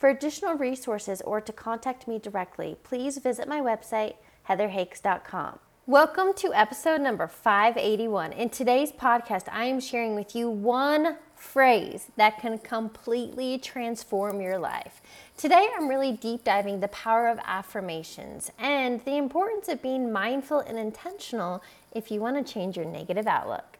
For additional resources or to contact me directly, please visit my website, heatherhakes.com. Welcome to episode number 581. In today's podcast, I am sharing with you one phrase that can completely transform your life. Today, I'm really deep diving the power of affirmations and the importance of being mindful and intentional if you want to change your negative outlook.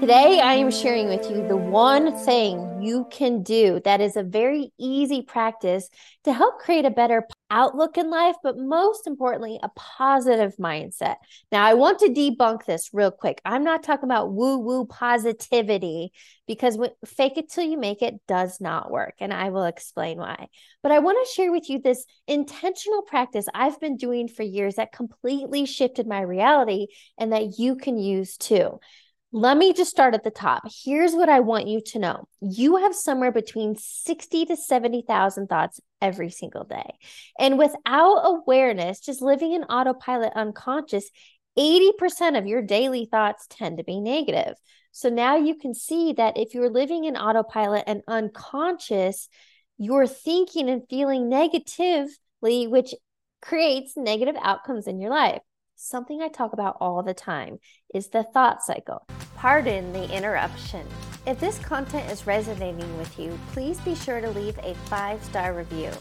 Today, I am sharing with you the one thing you can do that is a very easy practice to help create a better outlook in life, but most importantly, a positive mindset. Now, I want to debunk this real quick. I'm not talking about woo woo positivity because fake it till you make it does not work. And I will explain why. But I want to share with you this intentional practice I've been doing for years that completely shifted my reality and that you can use too. Let me just start at the top. Here's what I want you to know. You have somewhere between 60 to 70,000 thoughts every single day. And without awareness, just living in autopilot unconscious, 80% of your daily thoughts tend to be negative. So now you can see that if you're living in autopilot and unconscious, you're thinking and feeling negatively, which creates negative outcomes in your life. Something I talk about all the time is the thought cycle. Pardon the interruption. If this content is resonating with you, please be sure to leave a five star review.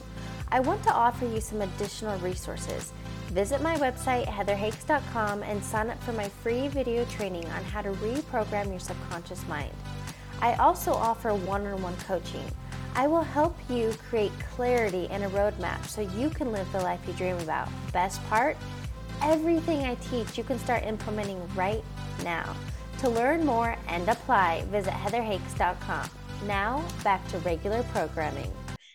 I want to offer you some additional resources. Visit my website, heatherhakes.com, and sign up for my free video training on how to reprogram your subconscious mind. I also offer one on one coaching. I will help you create clarity and a roadmap so you can live the life you dream about. Best part? Everything I teach you can start implementing right now. To learn more and apply, visit heatherhakes.com. Now, back to regular programming.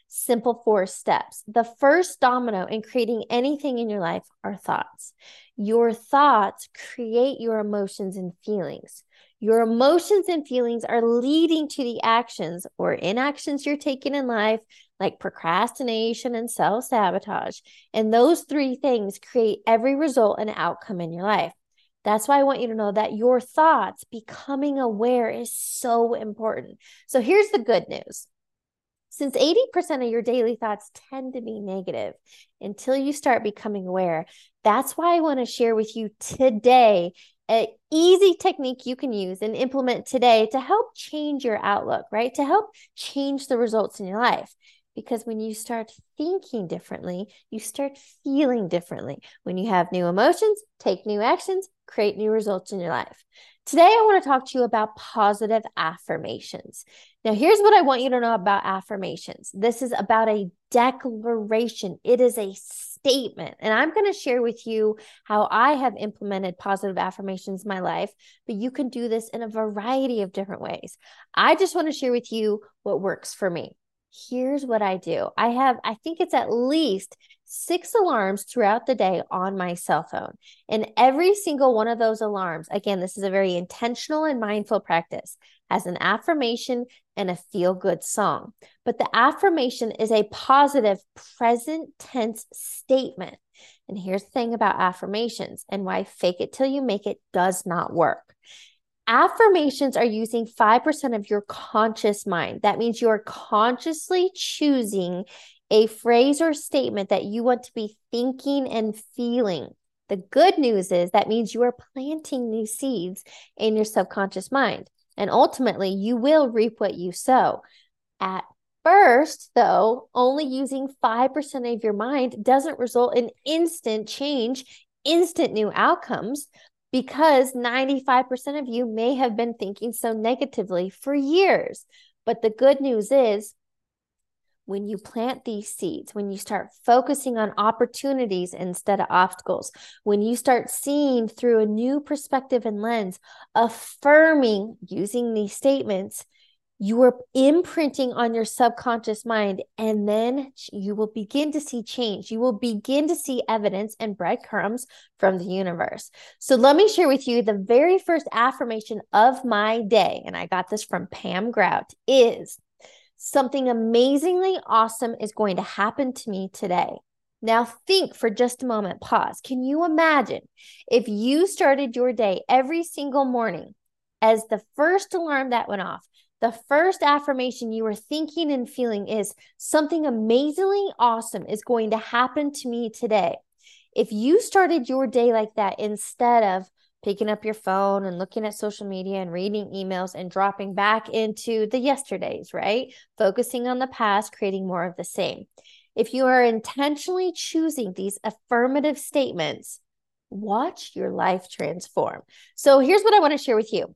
Simple four steps. The first domino in creating anything in your life are thoughts. Your thoughts create your emotions and feelings. Your emotions and feelings are leading to the actions or inactions you're taking in life, like procrastination and self sabotage. And those three things create every result and outcome in your life. That's why I want you to know that your thoughts, becoming aware, is so important. So here's the good news. Since 80% of your daily thoughts tend to be negative until you start becoming aware, that's why I want to share with you today an easy technique you can use and implement today to help change your outlook, right? To help change the results in your life. Because when you start thinking differently, you start feeling differently. When you have new emotions, take new actions, create new results in your life. Today, I want to talk to you about positive affirmations. Now, here's what I want you to know about affirmations this is about a declaration, it is a statement. And I'm going to share with you how I have implemented positive affirmations in my life, but you can do this in a variety of different ways. I just want to share with you what works for me here's what I do. I have, I think it's at least six alarms throughout the day on my cell phone. And every single one of those alarms, again, this is a very intentional and mindful practice, has an affirmation and a feel good song. But the affirmation is a positive present tense statement. And here's the thing about affirmations and why fake it till you make it does not work. Affirmations are using 5% of your conscious mind. That means you are consciously choosing a phrase or statement that you want to be thinking and feeling. The good news is that means you are planting new seeds in your subconscious mind. And ultimately, you will reap what you sow. At first, though, only using 5% of your mind doesn't result in instant change, instant new outcomes because 95% of you may have been thinking so negatively for years. But the good news is, when you plant these seeds, when you start focusing on opportunities instead of obstacles, when you start seeing through a new perspective and lens, affirming using these statements, you are imprinting on your subconscious mind and then you will begin to see change you will begin to see evidence and breadcrumbs from the universe so let me share with you the very first affirmation of my day and i got this from pam grout is something amazingly awesome is going to happen to me today now, think for just a moment, pause. Can you imagine if you started your day every single morning as the first alarm that went off? The first affirmation you are thinking and feeling is something amazingly awesome is going to happen to me today. If you started your day like that instead of picking up your phone and looking at social media and reading emails and dropping back into the yesterdays, right? Focusing on the past, creating more of the same. If you are intentionally choosing these affirmative statements, watch your life transform. So here's what I want to share with you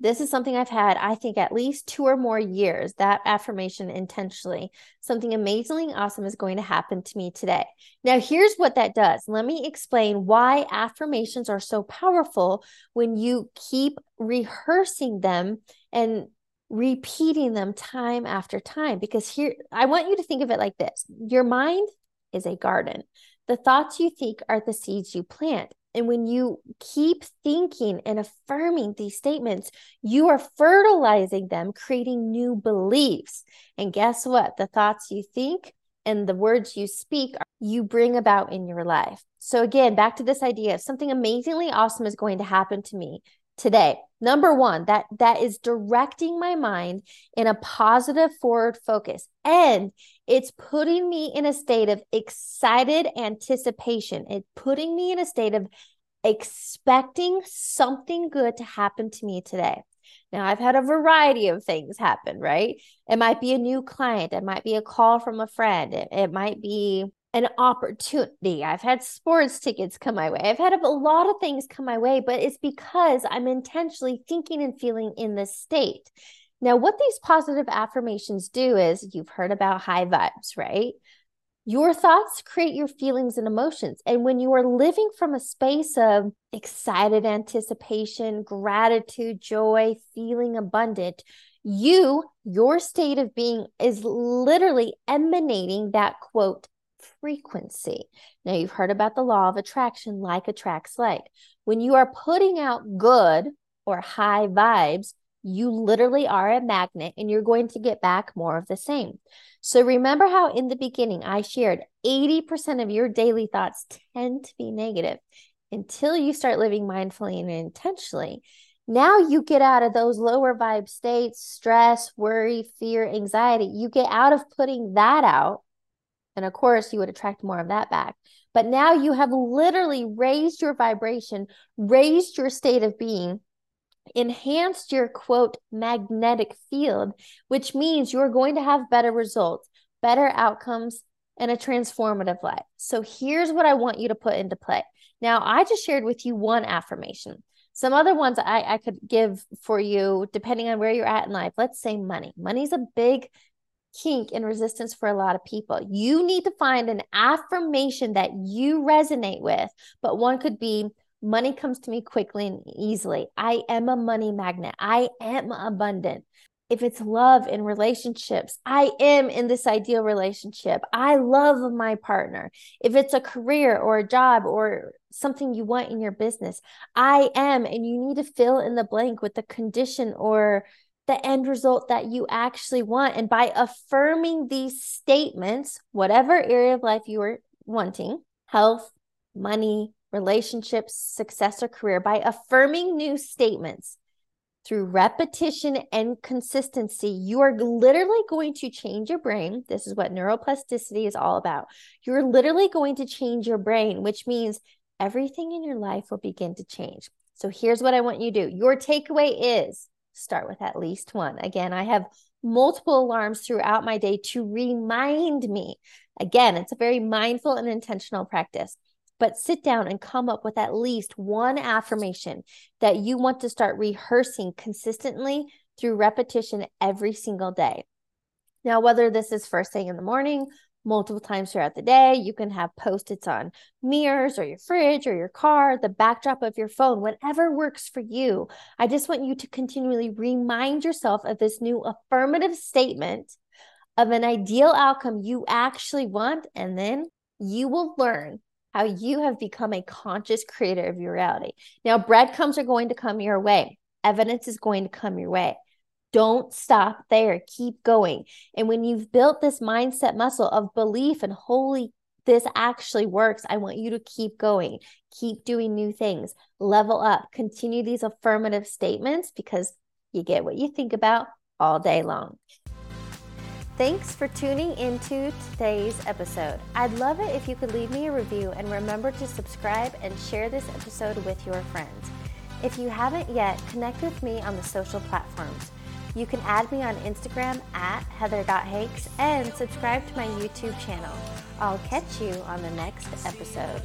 this is something I've had, I think, at least two or more years, that affirmation intentionally. Something amazingly awesome is going to happen to me today. Now, here's what that does. Let me explain why affirmations are so powerful when you keep rehearsing them and repeating them time after time. Because here, I want you to think of it like this your mind is a garden. The thoughts you think are the seeds you plant. And when you keep thinking and affirming these statements, you are fertilizing them, creating new beliefs. And guess what? The thoughts you think and the words you speak, you bring about in your life. So, again, back to this idea of something amazingly awesome is going to happen to me today. Number one that that is directing my mind in a positive forward focus. And it's putting me in a state of excited anticipation. It's putting me in a state of expecting something good to happen to me today. Now i've had a variety of things happen right? It might be a new client. It might be a call from a friend. It, it might be an opportunity. I've had sports tickets come my way. I've had a lot of things come my way, but it's because I'm intentionally thinking and feeling in this state. Now, what these positive affirmations do is you've heard about high vibes, right? Your thoughts create your feelings and emotions. And when you are living from a space of excited anticipation, gratitude, joy, feeling abundant, you, your state of being is literally emanating that quote frequency. Now, you've heard about the law of attraction, like attracts like. When you are putting out good or high vibes, you literally are a magnet and you're going to get back more of the same. So, remember how in the beginning I shared 80% of your daily thoughts tend to be negative until you start living mindfully and intentionally. Now you get out of those lower vibe states, stress, worry, fear, anxiety. You get out of putting that out and of course, you would attract more of that back. But now you have literally raised your vibration, raised your state of being, enhanced your quote magnetic field, which means you're going to have better results, better outcomes, and a transformative life. So here's what I want you to put into play. Now, I just shared with you one affirmation. Some other ones I, I could give for you, depending on where you're at in life. Let's say money. Money's a big kink and resistance for a lot of people. You need to find an affirmation that you resonate with, but one could be money comes to me quickly and easily. I am a money magnet. I am abundant. If it's love in relationships, I am in this ideal relationship. I love my partner. If it's a career or a job or something you want in your business, I am. And you need to fill in the blank with the condition or the end result that you actually want. And by affirming these statements, whatever area of life you are wanting health, money, relationships, success, or career by affirming new statements through repetition and consistency, you are literally going to change your brain. This is what neuroplasticity is all about. You're literally going to change your brain, which means everything in your life will begin to change. So here's what I want you to do. Your takeaway is start with at least one. Again, I have multiple alarms throughout my day to remind me. Again, it's a very mindful and intentional practice. But sit down and come up with at least one affirmation that you want to start rehearsing consistently through repetition every single day. Now, whether this is first thing in the morning multiple times throughout the day. You can have post its on mirrors or your fridge or your car, the backdrop of your phone, whatever works for you. I just want you to continually remind yourself of this new affirmative statement of an ideal outcome you actually want. And then you will learn how you have become a conscious creator of your reality. Now, breadcrumbs are going to come your way, evidence is going to come your way. Don't stop there. Keep going. And when you've built this mindset muscle of belief and holy, this actually works, I want you to keep going, keep doing new things, level up, continue these affirmative statements because you get what you think about all day long. Thanks for tuning into today's episode. I'd love it if you could leave me a review and remember to subscribe and share this episode with your friends. If you haven't yet, connect with me on the social platforms. You can add me on Instagram at heather.hakes and subscribe to my YouTube channel. I'll catch you on the next episode.